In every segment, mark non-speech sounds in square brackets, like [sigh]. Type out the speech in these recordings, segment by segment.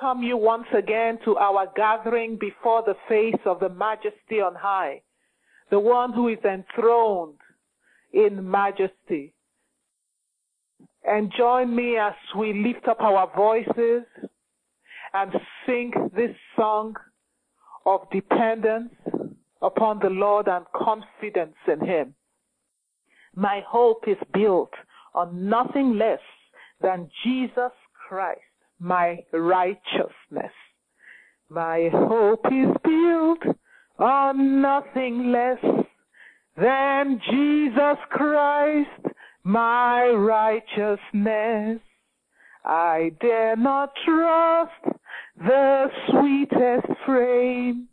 welcome you once again to our gathering before the face of the majesty on high, the one who is enthroned in majesty. And join me as we lift up our voices and sing this song of dependence upon the Lord and confidence in Him. My hope is built on nothing less than Jesus Christ, my righteousness. My hope is built on nothing less than Jesus Christ, my righteousness. I dare not trust the sweetest frame,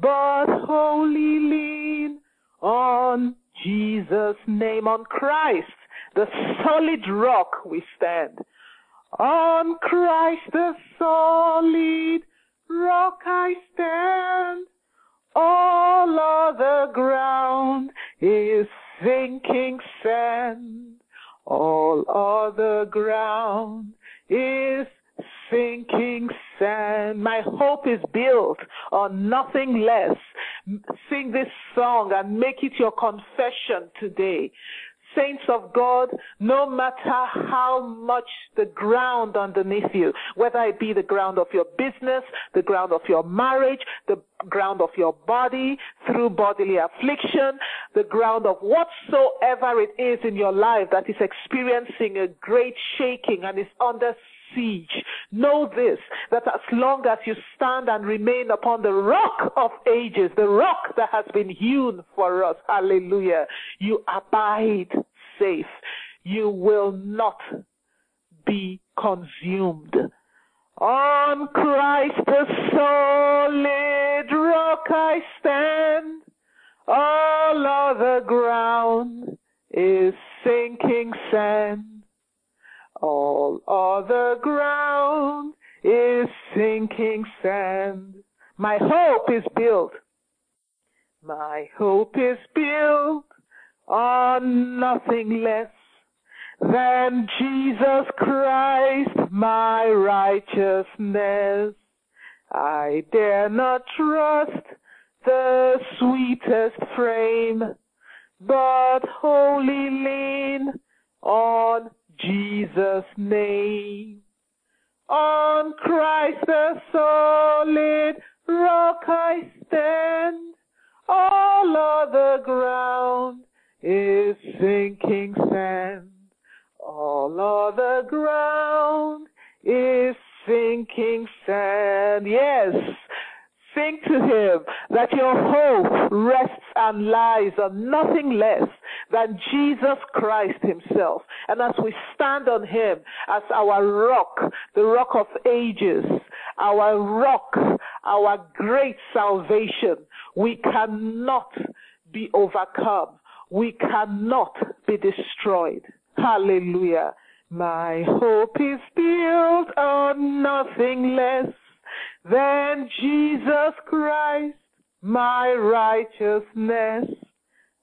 but wholly lean on Jesus' name, on Christ, the solid rock we stand. On Christ the solid rock I stand. All other ground is sinking sand. All other ground is sinking sand. My hope is built on nothing less. Sing this song and make it your confession today. Saints of God, no matter how much the ground underneath you, whether it be the ground of your business, the ground of your marriage, the ground of your body, through bodily affliction, the ground of whatsoever it is in your life that is experiencing a great shaking and is under siege. Know this, that as long as you stand and remain upon the rock of ages, the rock that has been hewn for us, hallelujah, you abide safe. You will not be consumed. On Christ the solid rock I stand. All other ground is sinking sand. All other ground is sinking sand. My hope is built. My hope is built on nothing less than Jesus Christ, my righteousness. I dare not trust the sweetest frame, but wholly lean on Jesus' name. On Christ the solid rock I stand. All other ground is sinking sand. All other ground is sinking sand. Yes, Sing to him that your hope rests and lies on nothing less than Jesus Christ himself. And as we stand on him as our rock, the rock of ages, our rock, our great salvation, we cannot be overcome. We cannot be destroyed. Hallelujah. My hope is built on nothing less than Jesus Christ, my righteousness.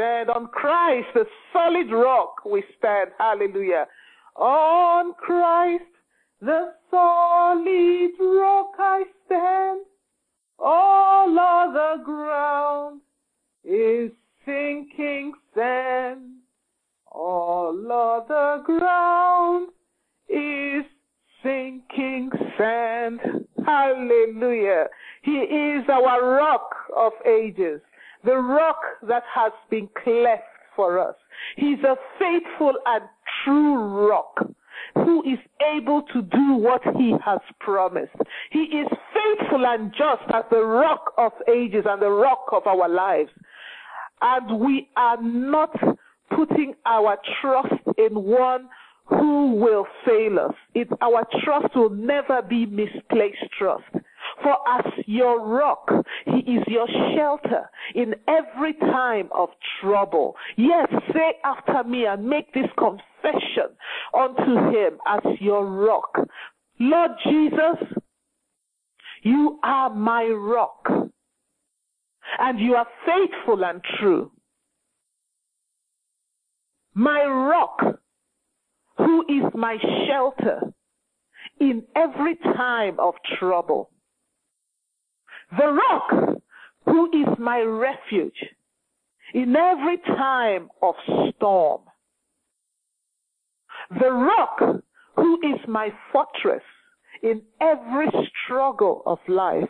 On Christ, the solid rock, we stand. Hallelujah. On Christ, the solid rock I stand. All other ground is sinking sand. All other ground is sinking sand. Hallelujah. He is our rock of ages, the rock that has been cleft for us. He's a faithful and true rock who is able to do what he has promised. He is faithful and just as the rock of ages and the rock of our lives. And we are not putting our trust in one who will fail us. It, our trust will never be misplaced trust. For as your rock, he is your shelter in every time of trouble. Yes, say after me and make this confession unto him as your rock. Lord Jesus, you are my rock and you are faithful and true. My rock, who is my shelter in every time of trouble. The rock, who is my refuge in every time of storm. The rock, who is my fortress in every struggle of life.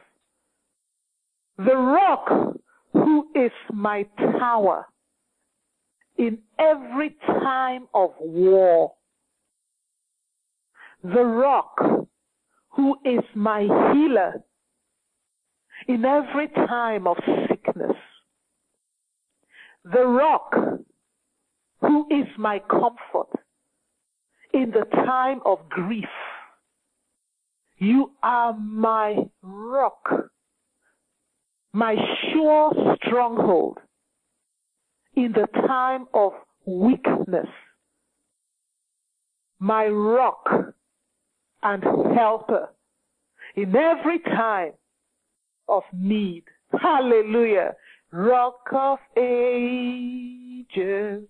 The rock, who is my tower in every time of war. The rock, who is my healer in every time of sickness. The rock, who is my comfort in the time of grief. You are my rock, my sure stronghold in the time of weakness, my rock and helper in every time of need. Hallelujah. Rock of ages,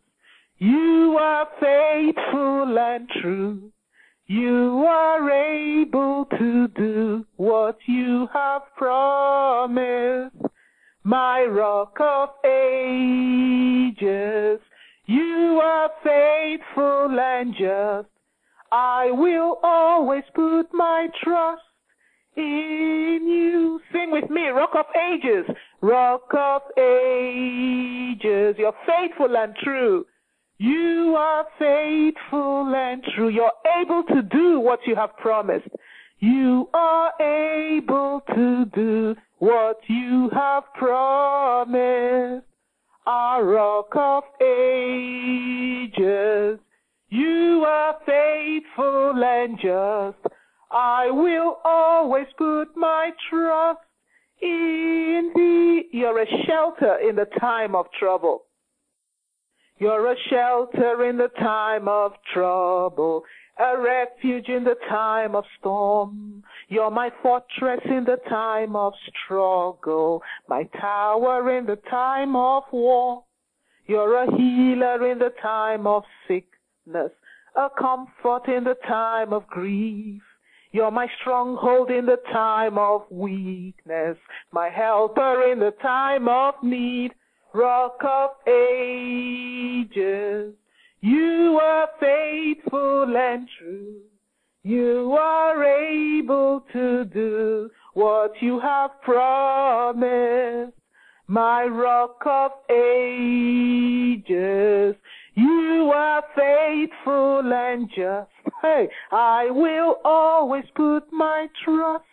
you are faithful and true. You are able to do what you have promised. My rock of ages, you are faithful and just. I will always put my trust in you. Sing with me, Rock of Ages. Rock of Ages, you're faithful and true. You are faithful and true. You're able to do what you have promised. You are able to do what you have promised. Our rock of ages. You are faithful and just. I will always put my trust in thee. You're a shelter in the time of trouble. You're a shelter in the time of trouble, a refuge in the time of storm. You're my fortress in the time of struggle, my tower in the time of war. You're a healer in the time of sickness, a comfort in the time of grief. You're my stronghold in the time of weakness, my helper in the time of need rock of ages. You are faithful and true. You are able to do what you have promised. My rock of ages. You are faithful and just. Hey, I will always put my trust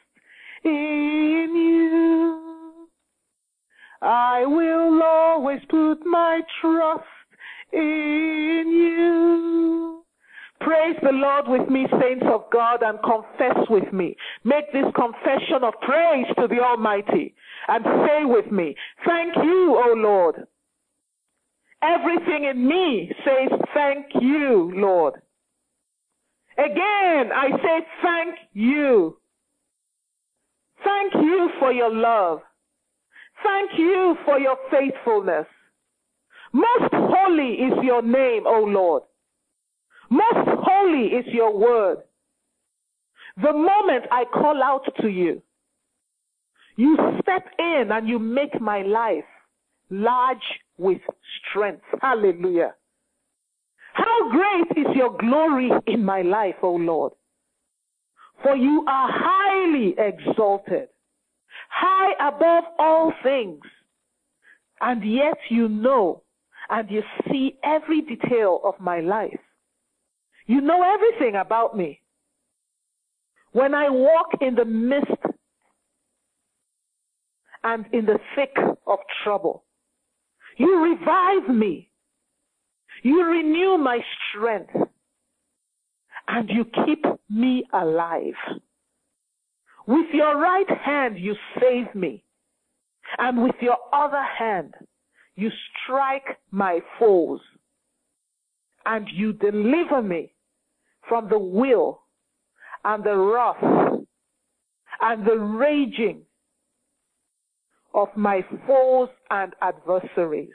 in you. I will always put my trust in you. Praise the Lord with me, saints of God, and confess with me. Make this confession of praise to the Almighty and say with me, Thank you, O Lord. Everything in me says, Thank you, Lord. Again, I say, Thank you. Thank you for your love. Thank you for your faithfulness. Most holy is your name, O Lord. Most holy is your word. The moment I call out to you, you step in and you make my life large with strength. Hallelujah. How great is your glory in my life, O Lord. For you are highly exalted high above all things. And yet you know and you see every detail of my life. You know everything about me. When I walk in the midst and in the thick of trouble, you revive me. You renew my strength and you keep me alive. With your right hand you save me, and with your other hand you strike my foes, and you deliver me from the will and the wrath and the raging of my foes and adversaries.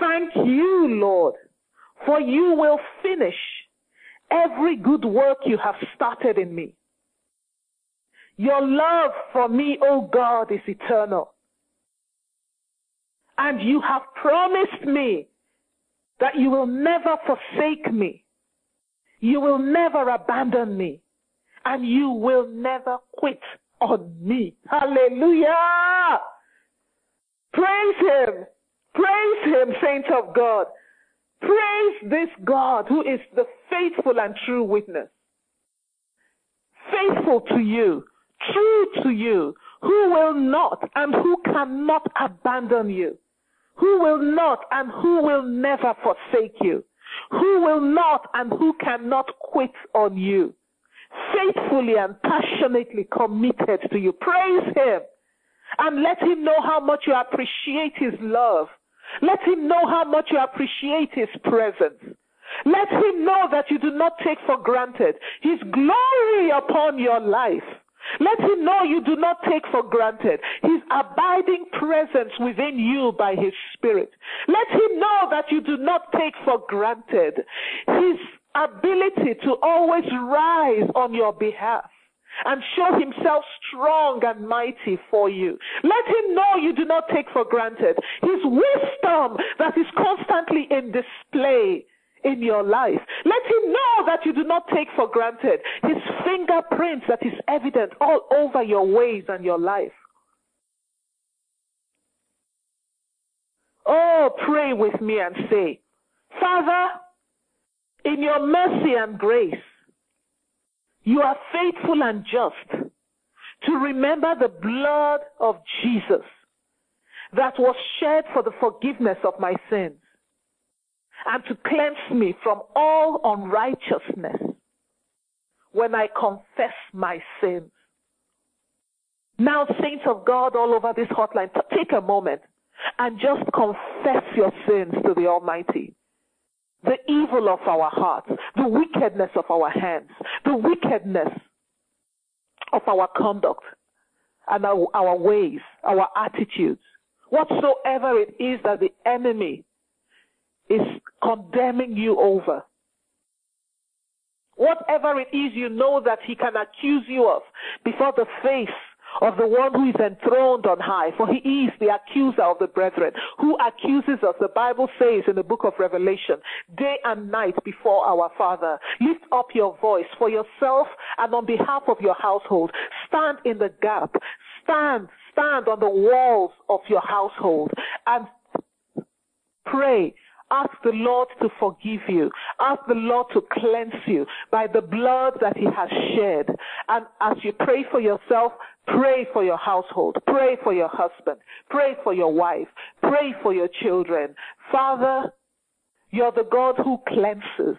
Thank you, Lord, for you will finish every good work you have started in me. Your love for me, O oh God, is eternal. And you have promised me that you will never forsake me. You will never abandon me. And you will never quit on me. Hallelujah! Praise Him. Praise Him, saints of God. Praise this God who is the faithful and true witness. Faithful to you, true to you, who will not and who cannot abandon you, who will not and who will never forsake you, who will not and who cannot quit on you, faithfully and passionately committed to you. Praise Him and let Him know how much you appreciate His love let him know how much you appreciate his presence. Let him know that you do not take for granted his glory upon your life. Let him know you do not take for granted his abiding presence within you by his spirit. Let him know that you do not take for granted his ability to always rise on your behalf and show himself strong and mighty for you. Let him know you do not take for granted his wisdom that is constantly in display in your life. Let him know that you do not take for granted his fingerprints that is evident all over your ways and your life. Oh, pray with me and say, Father, in your mercy and grace, you are faithful and just to remember the blood of Jesus that was shed for the forgiveness of my sins and to cleanse me from all unrighteousness when I confess my sins. Now, saints of God all over this hotline, take a moment and just confess your sins to the Almighty the evil of our hearts, the wickedness of our hands, the wickedness of our conduct and our, our ways, our attitudes, whatsoever it is that the enemy is condemning you over. Whatever it is you know that he can accuse you of before the face of the one who is enthroned on high, for he is the accuser of the brethren, who accuses us, the Bible says in the book of Revelation, day and night before our Father. Lift up your voice for yourself and on behalf of your household. Stand in the gap. Stand, stand on the walls of your household and pray Ask the Lord to forgive you. Ask the Lord to cleanse you by the blood that He has shed. And as you pray for yourself, pray for your household. Pray for your husband. Pray for your wife. Pray for your children. Father, you're the God who cleanses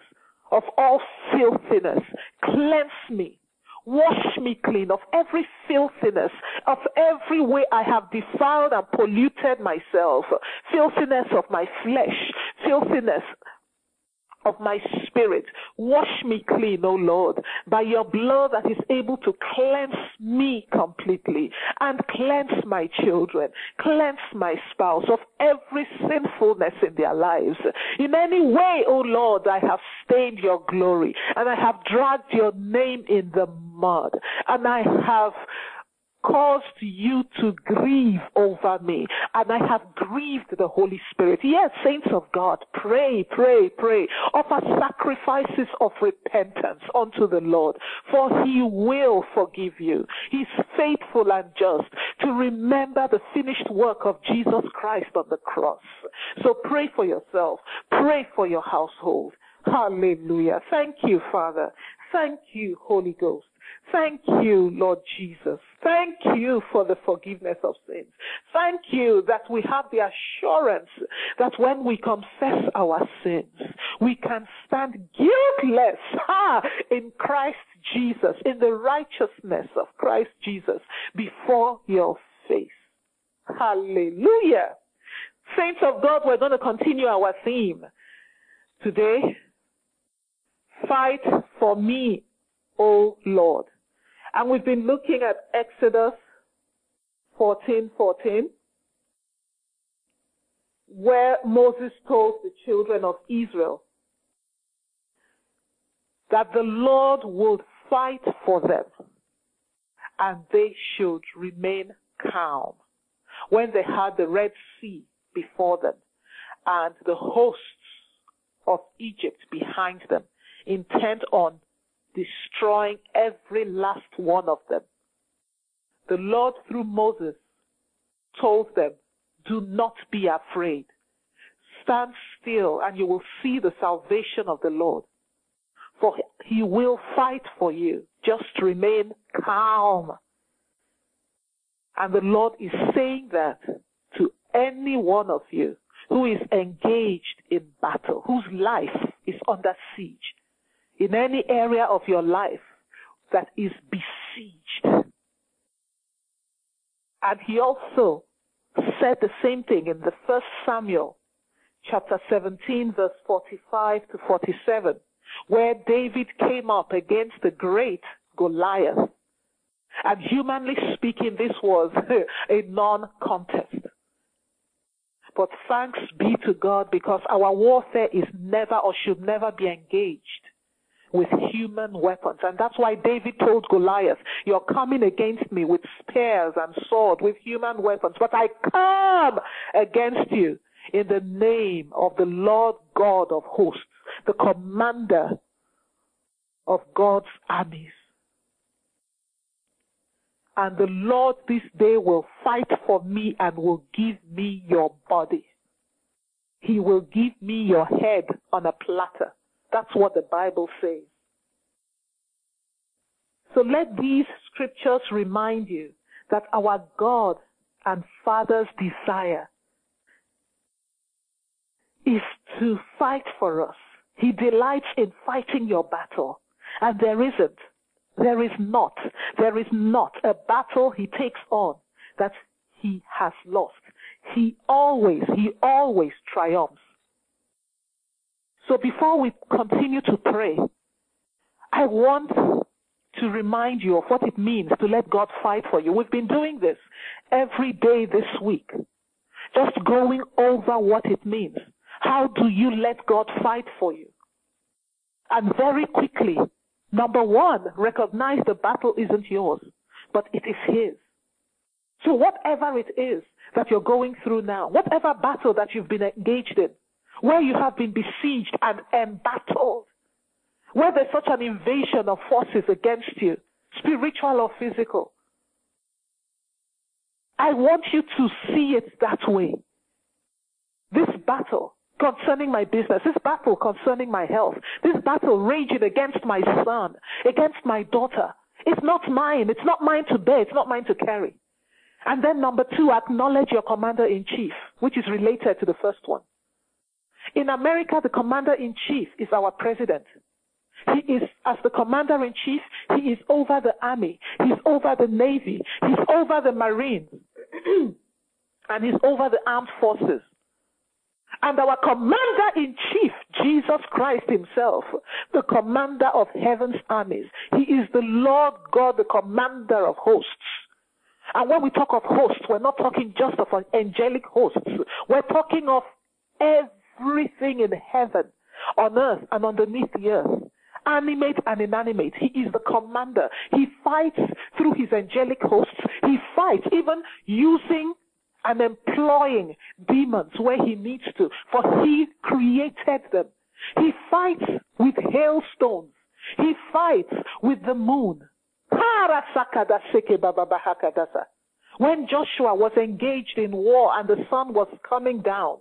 of all filthiness. Cleanse me Wash me clean of every filthiness, of every way I have defiled and polluted myself, filthiness of my flesh, filthiness of my spirit. Wash me clean, O Lord, by your blood that is able to cleanse me completely and cleanse my children, cleanse my spouse of every sinfulness in their lives. In any way, O Lord, I have stained your glory and I have dragged your name in the mud and I have caused you to grieve over me, and I have grieved the Holy Spirit. Yes, saints of God, pray, pray, pray. Offer sacrifices of repentance unto the Lord, for he will forgive you. He's faithful and just to remember the finished work of Jesus Christ on the cross. So pray for yourself. Pray for your household. Hallelujah. Thank you, Father. Thank you, Holy Ghost. Thank you, Lord Jesus. Thank you for the forgiveness of sins. Thank you that we have the assurance that when we confess our sins, we can stand guiltless ha, in Christ Jesus, in the righteousness of Christ Jesus before your face. Hallelujah. Saints of God, we're going to continue our theme today. Fight for me, O Lord. And we've been looking at Exodus 14, 14, where Moses told the children of Israel that the Lord would fight for them and they should remain calm when they had the Red Sea before them and the hosts of Egypt behind them, intent on destroying every last one of them. The Lord, through Moses, told them, Do not be afraid. Stand still, and you will see the salvation of the Lord. For he will fight for you. Just remain calm. And the Lord is saying that to any one of you who is engaged in battle, whose life is under siege, in any area of your life that is besieged. And he also said the same thing in the first Samuel chapter 17 verse 45 to 47 where David came up against the great Goliath. And humanly speaking, this was [laughs] a non-contest. But thanks be to God because our warfare is never or should never be engaged with human weapons. And that's why David told Goliath, you're coming against me with spears and sword, with human weapons, but I come against you in the name of the Lord God of hosts, the commander of God's armies. And the Lord this day will fight for me and will give me your body. He will give me your head on a platter. That's what the Bible says. So let these scriptures remind you that our God and Father's desire is to fight for us. He delights in fighting your battle. And there isn't, there is not, there is not a battle he takes on that he has lost. He always, he always triumphs. So before we continue to pray, I want to remind you of what it means to let God fight for you. We've been doing this every day this week. Just going over what it means. How do you let God fight for you? And very quickly, number one, recognize the battle isn't yours, but it is His. So whatever it is that you're going through now, whatever battle that you've been engaged in, where you have been besieged and embattled, where there's such an invasion of forces against you, spiritual or physical, I want you to see it that way. This battle concerning my business, this battle concerning my health, this battle raging against my son, against my daughter, it's not mine. It's not mine to bear. It's not mine to carry. And then number two, acknowledge your commander in chief, which is related to the first one. In America, the commander in chief is our president. He is, as the commander in chief, he is over the army. He's over the navy. He's over the marines. [clears throat] and he's over the armed forces. And our commander in chief, Jesus Christ himself, the commander of heaven's armies. He is the Lord God, the commander of hosts. And when we talk of hosts, we're not talking just of an angelic hosts. We're talking of everything in heaven, on earth, and underneath the earth. Animate and inanimate. He is the commander. He fights through his angelic hosts. He fights even using and employing demons where he needs to, for he created them. He fights with hailstones. He fights with the moon. When Joshua was engaged in war and the sun was coming down,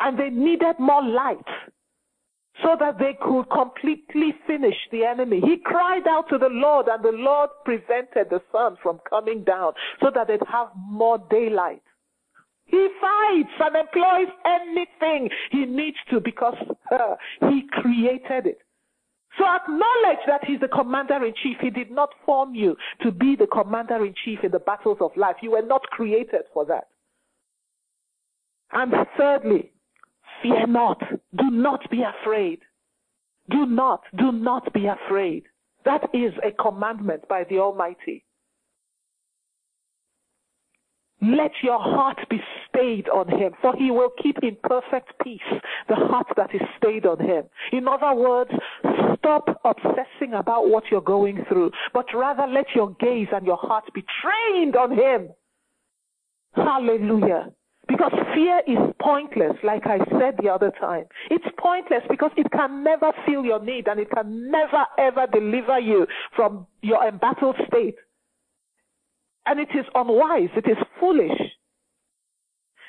and they needed more light, so that they could completely finish the enemy. He cried out to the Lord and the Lord prevented the sun from coming down so that they'd have more daylight. He fights and employs anything he needs to because uh, he created it. So acknowledge that he's the commander in chief. He did not form you to be the commander in chief in the battles of life. You were not created for that. And thirdly, fear not. Do not be afraid. Do not, do not be afraid. That is a commandment by the Almighty. Let your heart be stayed on him, for he will keep in perfect peace the heart that is stayed on him. In other words, stop obsessing about what you're going through, but rather let your gaze and your heart be trained on him. Hallelujah. Because fear is pointless, like I said the other time. It's pointless because it can never fill your need and it can never ever deliver you from your embattled state. And it is unwise, it is foolish.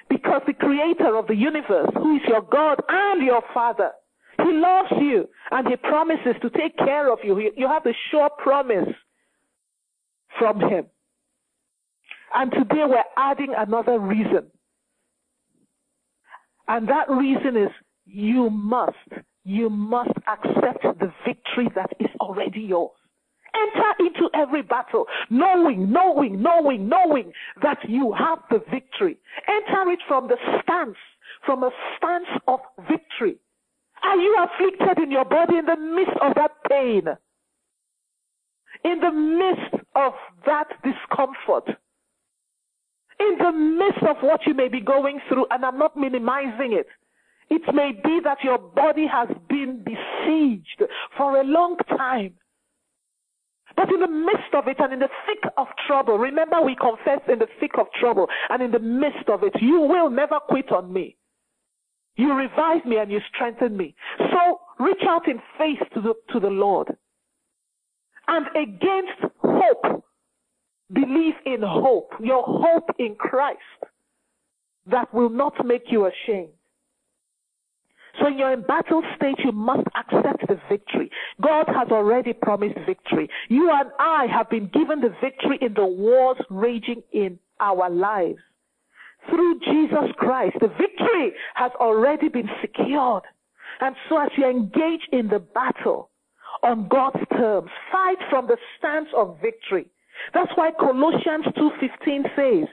Because the creator of the universe, who is your God and your Father, He loves you and He promises to take care of you. You have a sure promise from Him. And today we're adding another reason. And that reason is you must, you must accept the victory that is already yours. Enter into every battle knowing, knowing, knowing, knowing that you have the victory. Enter it from the stance, from a stance of victory. Are you afflicted in your body in the midst of that pain? In the midst of that discomfort? In the midst of what you may be going through, and I'm not minimizing it. It may be that your body has been besieged for a long time. But in the midst of it and in the thick of trouble, remember we confess in the thick of trouble and in the midst of it, you will never quit on me. You revive me and you strengthen me. So reach out in faith to the, to the Lord. And against hope, believe in hope, your hope in Christ that will not make you ashamed. So in your embattled state, you must accept the victory. God has already promised victory. You and I have been given the victory in the wars raging in our lives. Through Jesus Christ, the victory has already been secured. And so as you engage in the battle on God's terms, fight from the stance of victory. That's why Colossians 2.15 says,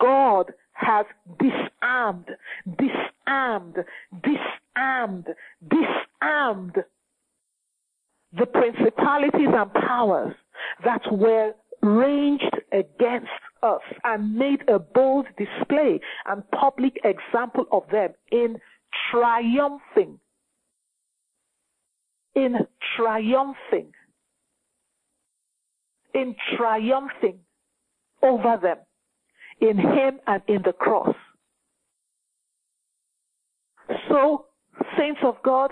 God has disarmed, disarmed, disarmed, disarmed the principalities and powers that were ranged against us and made a bold display and public example of them in triumphing. In triumphing. In triumphing over them in Him and in the cross. So, saints of God,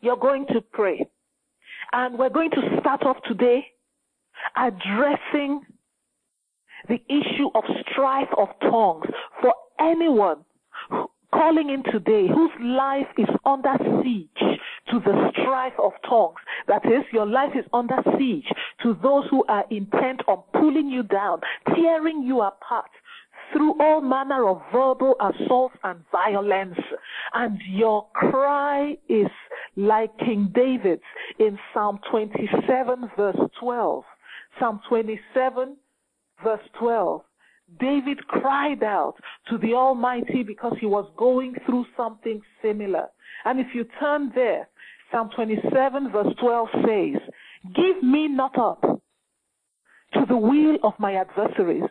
you're going to pray. And we're going to start off today addressing the issue of strife of tongues for anyone calling in today whose life is under siege to the strife of tongues. That is, your life is under siege to those who are intent on pulling you down, tearing you apart through all manner of verbal assault and violence. And your cry is like King David's in Psalm 27 verse 12. Psalm 27 verse 12. David cried out to the Almighty because he was going through something similar. And if you turn there, Psalm 27 verse 12 says, Give me not up to the will of my adversaries,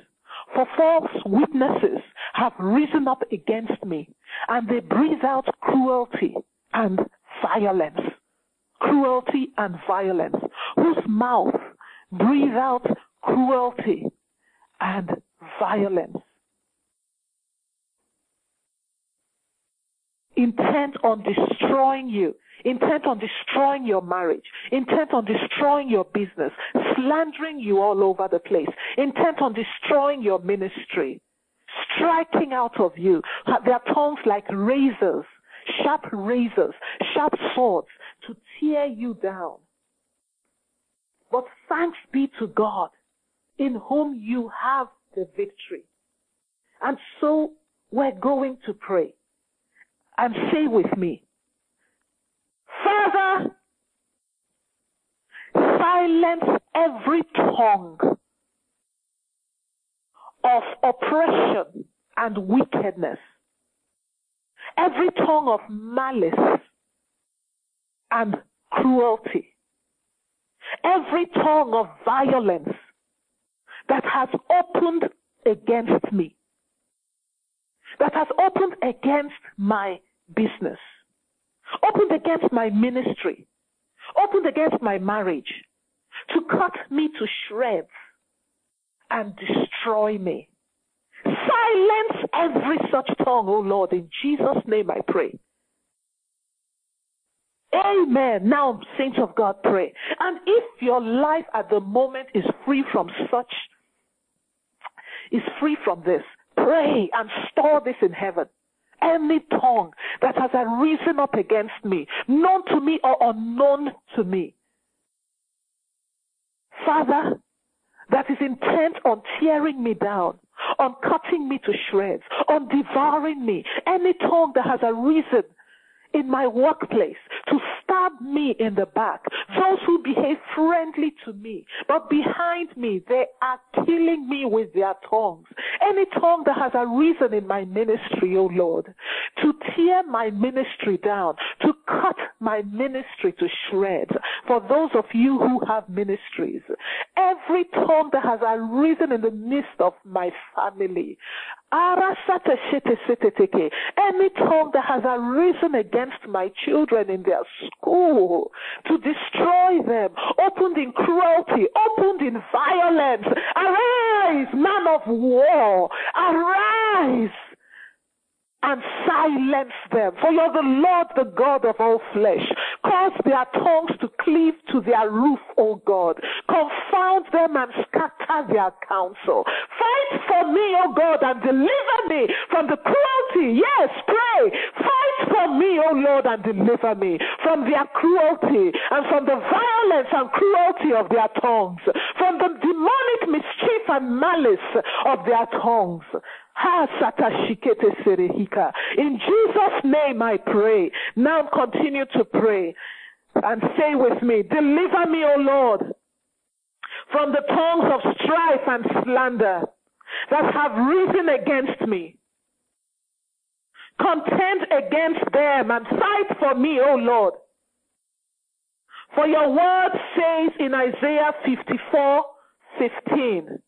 for false witnesses have risen up against me, and they breathe out cruelty and violence. Cruelty and violence, whose mouth breathe out cruelty and violence. Intent on destroying you, intent on destroying your marriage, intent on destroying your business, slandering you all over the place, intent on destroying your ministry, striking out of you. Their tongues like razors, sharp razors, sharp swords to tear you down. But thanks be to God in whom you have the victory. And so we're going to pray. And say with me, Father, silence every tongue of oppression and wickedness, every tongue of malice and cruelty, every tongue of violence that has opened against me, that has opened against my business, opened against my ministry, opened against my marriage, to cut me to shreds and destroy me. Silence every such tongue, O Lord. In Jesus' name I pray. Amen. Now, saints of God, pray. And if your life at the moment is free from such, is free from this, pray and store this in heaven. Any tongue that has arisen up against me, known to me or unknown to me, Father, that is intent on tearing me down, on cutting me to shreds, on devouring me, any tongue that has arisen in my workplace to stab me in the back. Those who behave friendly to me, but behind me, they are killing me with their tongues. Any tongue that has arisen in my ministry, O oh Lord, to tear my ministry down, to cut my ministry to shreds. For those of you who have ministries, every tongue that has arisen in the midst of my family, any tongue that has arisen against my children in their school to destroy them, opened in cruelty, opened in violence, arise, man of war, arise and silence them. For you're the Lord, the God of all flesh. Cause their tongues to cleave to their roof, O God. Confound them and scatter their counsel. Fight for me, O God, and deliver me from the cruelty. Yes, pray. Fight for me, O Lord, and deliver me from their cruelty and from the violence and cruelty of their tongues, from the demonic mischief and malice of their tongues. In Jesus' name I pray. Now continue to pray and say with me, deliver me, O Lord, from the tongues of strife and slander that have risen against me. Contend against them and fight for me, O Lord. For your word says in Isaiah 54, 15,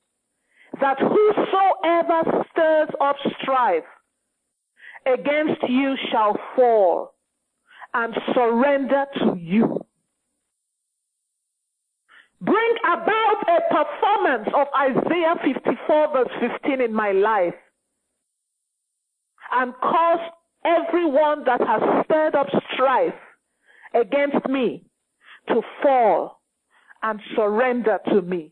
that whosoever stirs up strife against you shall fall and surrender to you. Bring about a performance of Isaiah 54 verse 15 in my life and cause everyone that has stirred up strife against me to fall and surrender to me.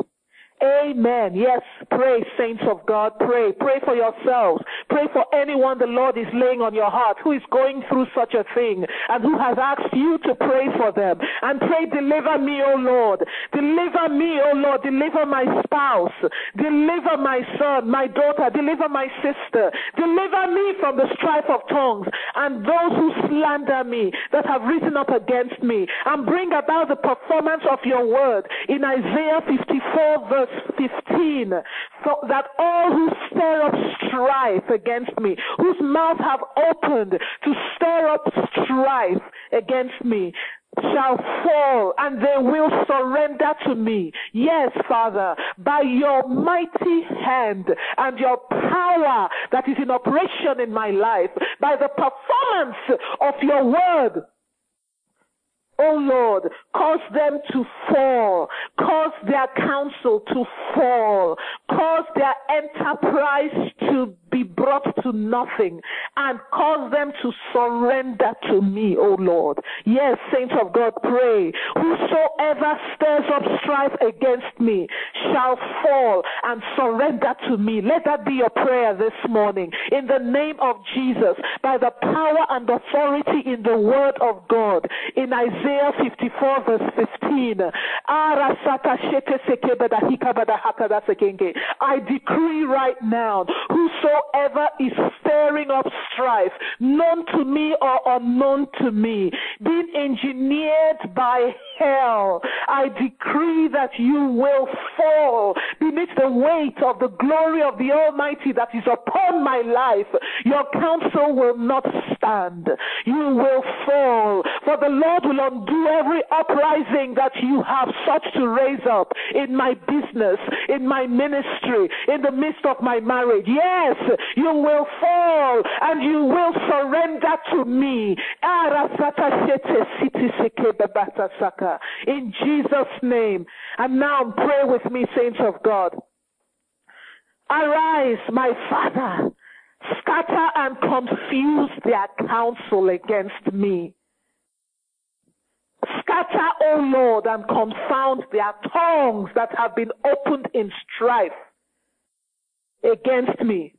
Amen. Yes, pray, saints of God. Pray. Pray for yourselves. Pray for anyone the Lord is laying on your heart who is going through such a thing and who has asked you to pray for them. And pray, deliver me, O Lord. Deliver me, O Lord. Deliver my spouse. Deliver my son, my daughter. Deliver my sister. Deliver me from the strife of tongues and those who slander me that have risen up against me. And bring about the performance of your word in Isaiah 54 verse 15, so that all who stir up strife against me, whose mouth have opened to stir up strife against me, shall fall and they will surrender to me. Yes, Father, by your mighty hand and your power that is in operation in my life, by the performance of your word, Oh Lord, cause them to fall. Cause their counsel to fall. Cause their enterprise to be brought to nothing and cause them to surrender to me, O Lord. Yes, saints of God, pray. Whosoever stirs up strife against me shall fall and surrender to me. Let that be your prayer this morning. In the name of Jesus, by the power and authority in the word of God. In Isaiah 54 verse 15. I decree right now, whosoever is stirring up strife, known to me or unknown to me, being engineered by hell, I decree that you will fall beneath the weight of the glory of the Almighty that is upon my life. Your counsel will not stand. You will fall. For the Lord will undo every uprising that you have sought to raise up in my business, in my ministry, in the midst of my marriage. Yes, you will fall and you will surrender to me. In Jesus' name. And now pray with me, saints of God. Arise, my Father. Scatter and confuse their counsel against me. Scatter, O Lord, and confound their tongues that have been opened in strife against me.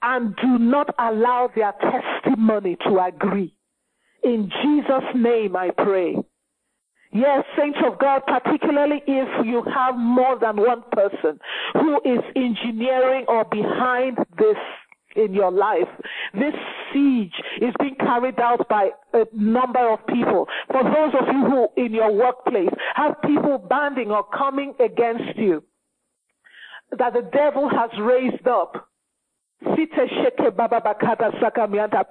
And do not allow their testimony to agree. In Jesus' name I pray. Yes, saints of God, particularly if you have more than one person who is engineering or behind this in your life. This siege is being carried out by a number of people. For those of you who in your workplace have people banding or coming against you that the devil has raised up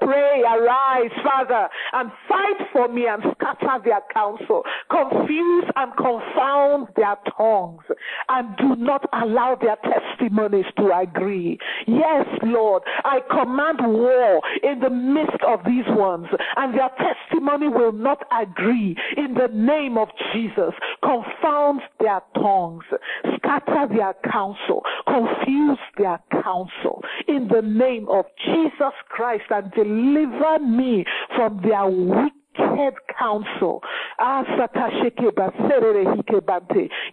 Pray, arise, Father, and fight for me and scatter their counsel. Confuse and confound their tongues and do not allow their testimonies to agree. Yes, Lord, I command war in the midst of these ones and their testimony will not agree in the name of Jesus. Confound their tongues, scatter their counsel, confuse their counsel in the name of Jesus Christ and deliver me from their wicked counsel. Ah,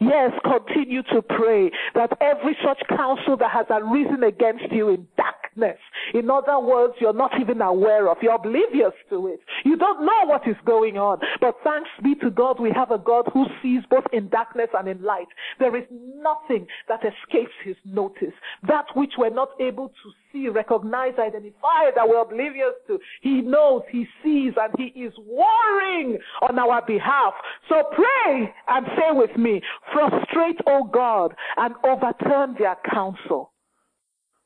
yes, continue to pray that every such counsel that has arisen against you in darkness, in other words, you're not even aware of, you're oblivious to it. You don't know what is going on. But thanks be to God, we have a God who sees both in darkness and in light. There is nothing that escapes his notice. That which we're not able to see, recognize, identify, that we're oblivious to, he knows, he sees, and he is warring on our behalf. So pray and say with me, frustrate, O God, and overturn their counsel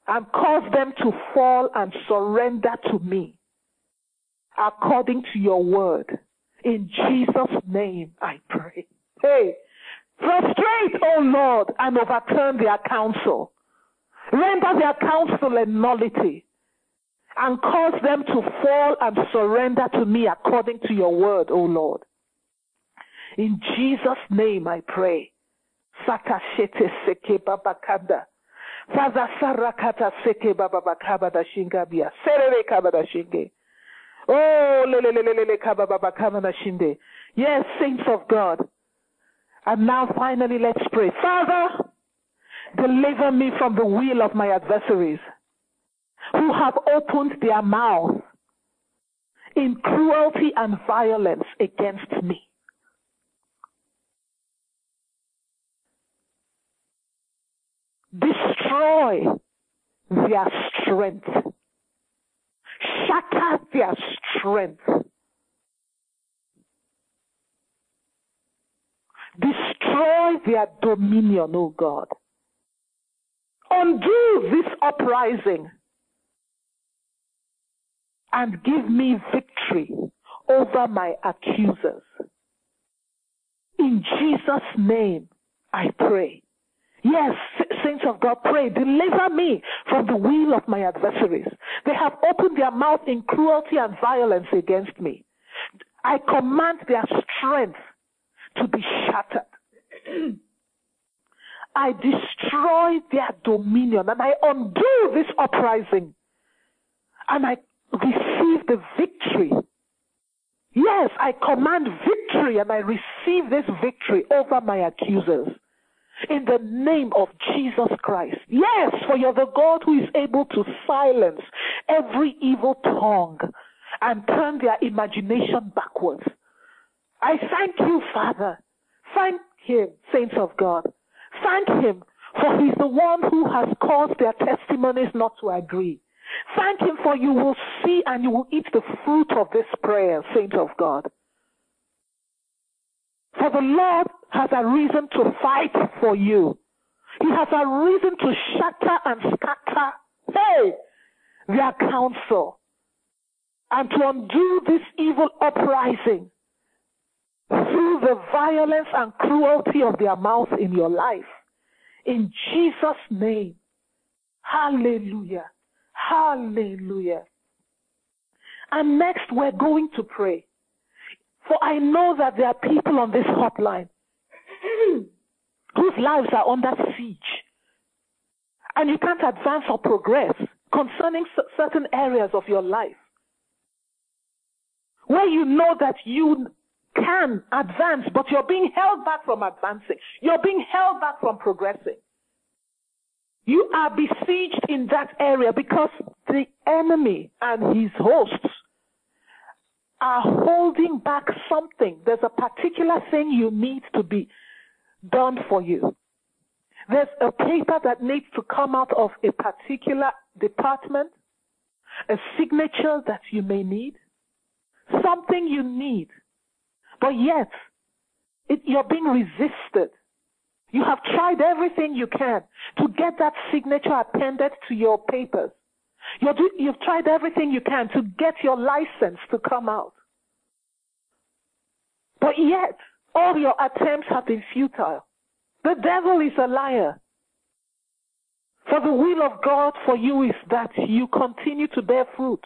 and cause them to fall and surrender to me according to your word. In Jesus' name I pray. Hey, frustrate, O Lord, and overturn their counsel. Render their counsel a nullity and cause them to fall and surrender to me according to your word, O Lord. In Jesus' name I pray. Father sarakata. Oh, lelelelele. Yes, saints of God. And now finally let's pray. Father, deliver me from the will of my adversaries who have opened their mouth in cruelty and violence against me. Destroy their strength. Shatter their strength. Destroy their dominion, O God. Undo this uprising and give me victory over my accusers. In Jesus' name, I pray. Yes, saints of God, pray. Deliver me from the will of my adversaries. They have opened their mouth in cruelty and violence against me. I command their strength to be shattered. [clears throat] I destroy their dominion and I undo this uprising. And I receive the victory. Yes, I command victory and I receive this victory over my accusers. in the name of Jesus Christ. Yes, for you're the God who is able to silence every evil tongue and turn their imagination backwards. I thank you, Father. Thank him, saints of God. Thank him, for he's the one who has caused their testimonies not to agree. Thank him for you will see and you will eat the fruit of this prayer, saints of God. For the Lord has a reason to fight for you. He has a reason to shatter and scatter, hey, their counsel and to undo this evil uprising through the violence and cruelty of their mouth in your life. In Jesus' name. Hallelujah. Hallelujah. And next we're going to pray. For I know that there are people on this hotline [clears throat] whose lives are under siege. And you can't advance or progress concerning certain areas of your life. Where you know that you can advance, but you're being held back from advancing. You're being held back from progressing. You are besieged in that area because the enemy and his hosts are holding back something. There's a particular thing you need to be done for you. There's a paper that needs to come out of a particular department, a signature that you may need, something you need, but yet it, you're being resisted. You have tried everything you can to get that signature appended to your papers. you you've tried everything you can to get your license to come out. But yet, all your attempts have been futile. The devil is a liar. For the will of God for you is that you continue to bear fruit.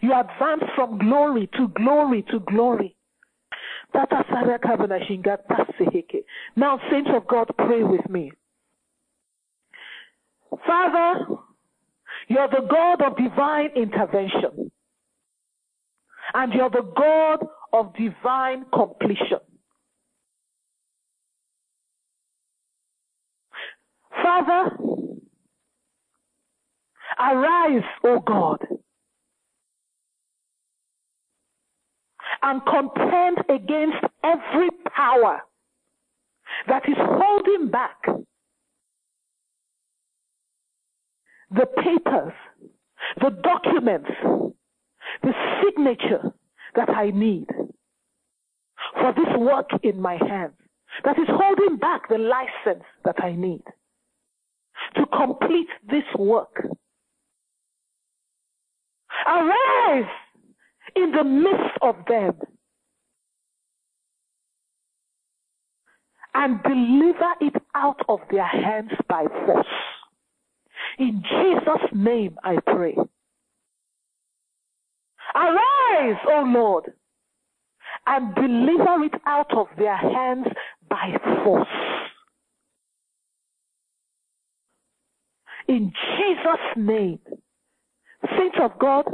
You advance from glory to glory to glory. Now, saints of God, pray with me. Father, you're the God of divine intervention. And you're the God of divine completion. Father, arise, O God, and contend against every power that is holding back the papers, the documents, the signature that I need for this work in my hands, that is holding back the license that I need to complete this work. Arise in the midst of them and deliver it out of their hands by force. In Jesus' name I pray. Arise, O Lord, and deliver it out of their hands by force. In Jesus' name. Saints of God,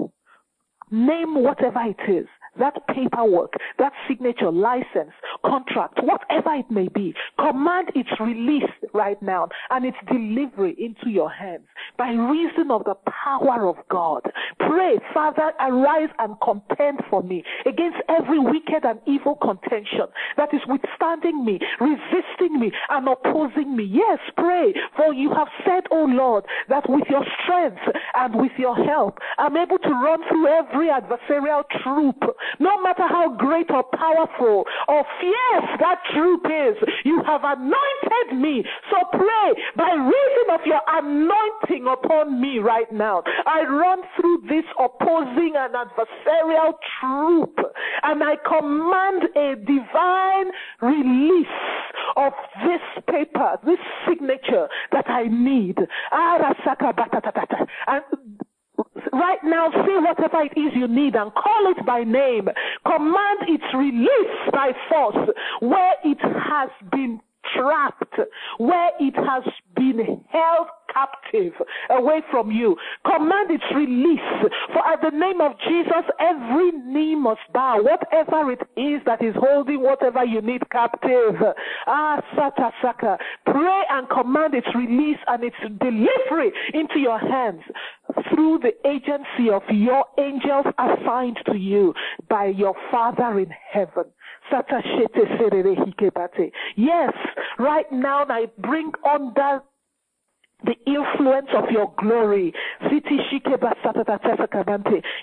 name whatever it is. That paperwork, that signature, license, contract, whatever it may be, command its release right now and its delivery into your hands by reason of the power of God. Pray, Father, arise and contend for me against every wicked and evil contention that is withstanding me, resisting me, and opposing me. Yes, pray, for you have said, O Lord, that with your strength and with your help, I'm able to run through every adversarial troop no matter how great or powerful or fierce that troop is, you have anointed me. So pray by reason of your anointing upon me right now. I run through this opposing and adversarial troop and I command a divine release of this paper, this signature that I need. Ah, and right now, say whatever it is you need and call it by name. Command its release by force where it has been trapped, where it has been held captive away from you. Command its release. For at the name of Jesus, every knee must bow. Whatever it is that is holding whatever you need captive. Ah, Sata Saka. Pray and command its release and its delivery into your hands through the agency of your angels assigned to you by your Father in heaven. Yes, right now I bring under the influence of your glory.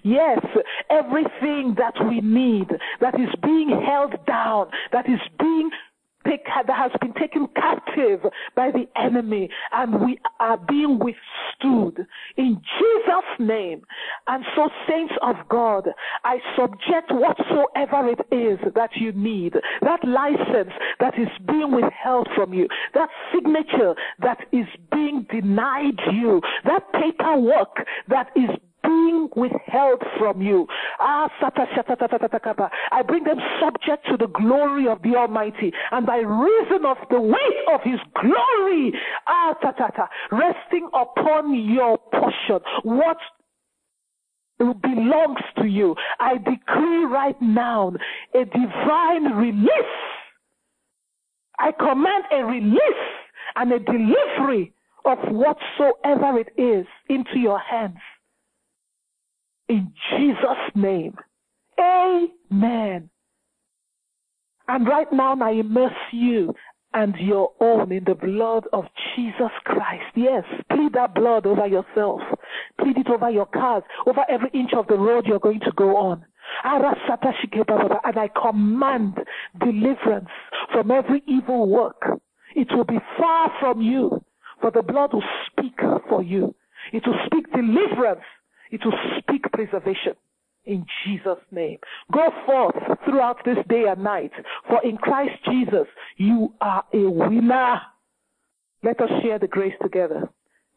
Yes, everything that we need that is being held down, that is being that has been taken captive by the enemy and we are being withstood in Jesus' name. And so saints of God, I subject whatsoever it is that you need, that license that is being withheld from you, that signature that is being denied you, that paperwork that is being withheld from you. I bring them subject to the glory of the Almighty, and by reason of the weight of His glory, ah, resting upon your portion, what belongs to you. I decree right now a divine release. I command a release and a delivery of whatsoever it is into your hands in Jesus' name. Amen. And right now I immerse you and your own in the blood of Jesus Christ. Yes, plead that blood over yourself. Plead it over your cars, over every inch of the road you're going to go on. And I command deliverance from every evil work. It will be far from you, for the blood will speak for you. It will speak deliverance it will speak preservation in Jesus' name. Go forth throughout this day and night, for in Christ Jesus you are a winner. Let us share the grace together.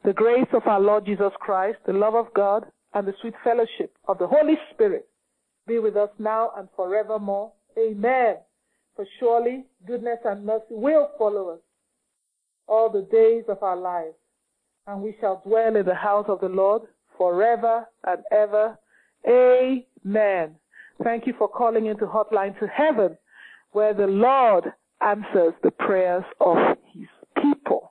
The grace of our Lord Jesus Christ, the love of God, and the sweet fellowship of the Holy Spirit be with us now and forevermore. Amen. For surely goodness and mercy will follow us all the days of our lives, and we shall dwell in the house of the Lord forever and ever. Amen. Thank you for calling into Hotline to Heaven, where the Lord answers the prayers of his people.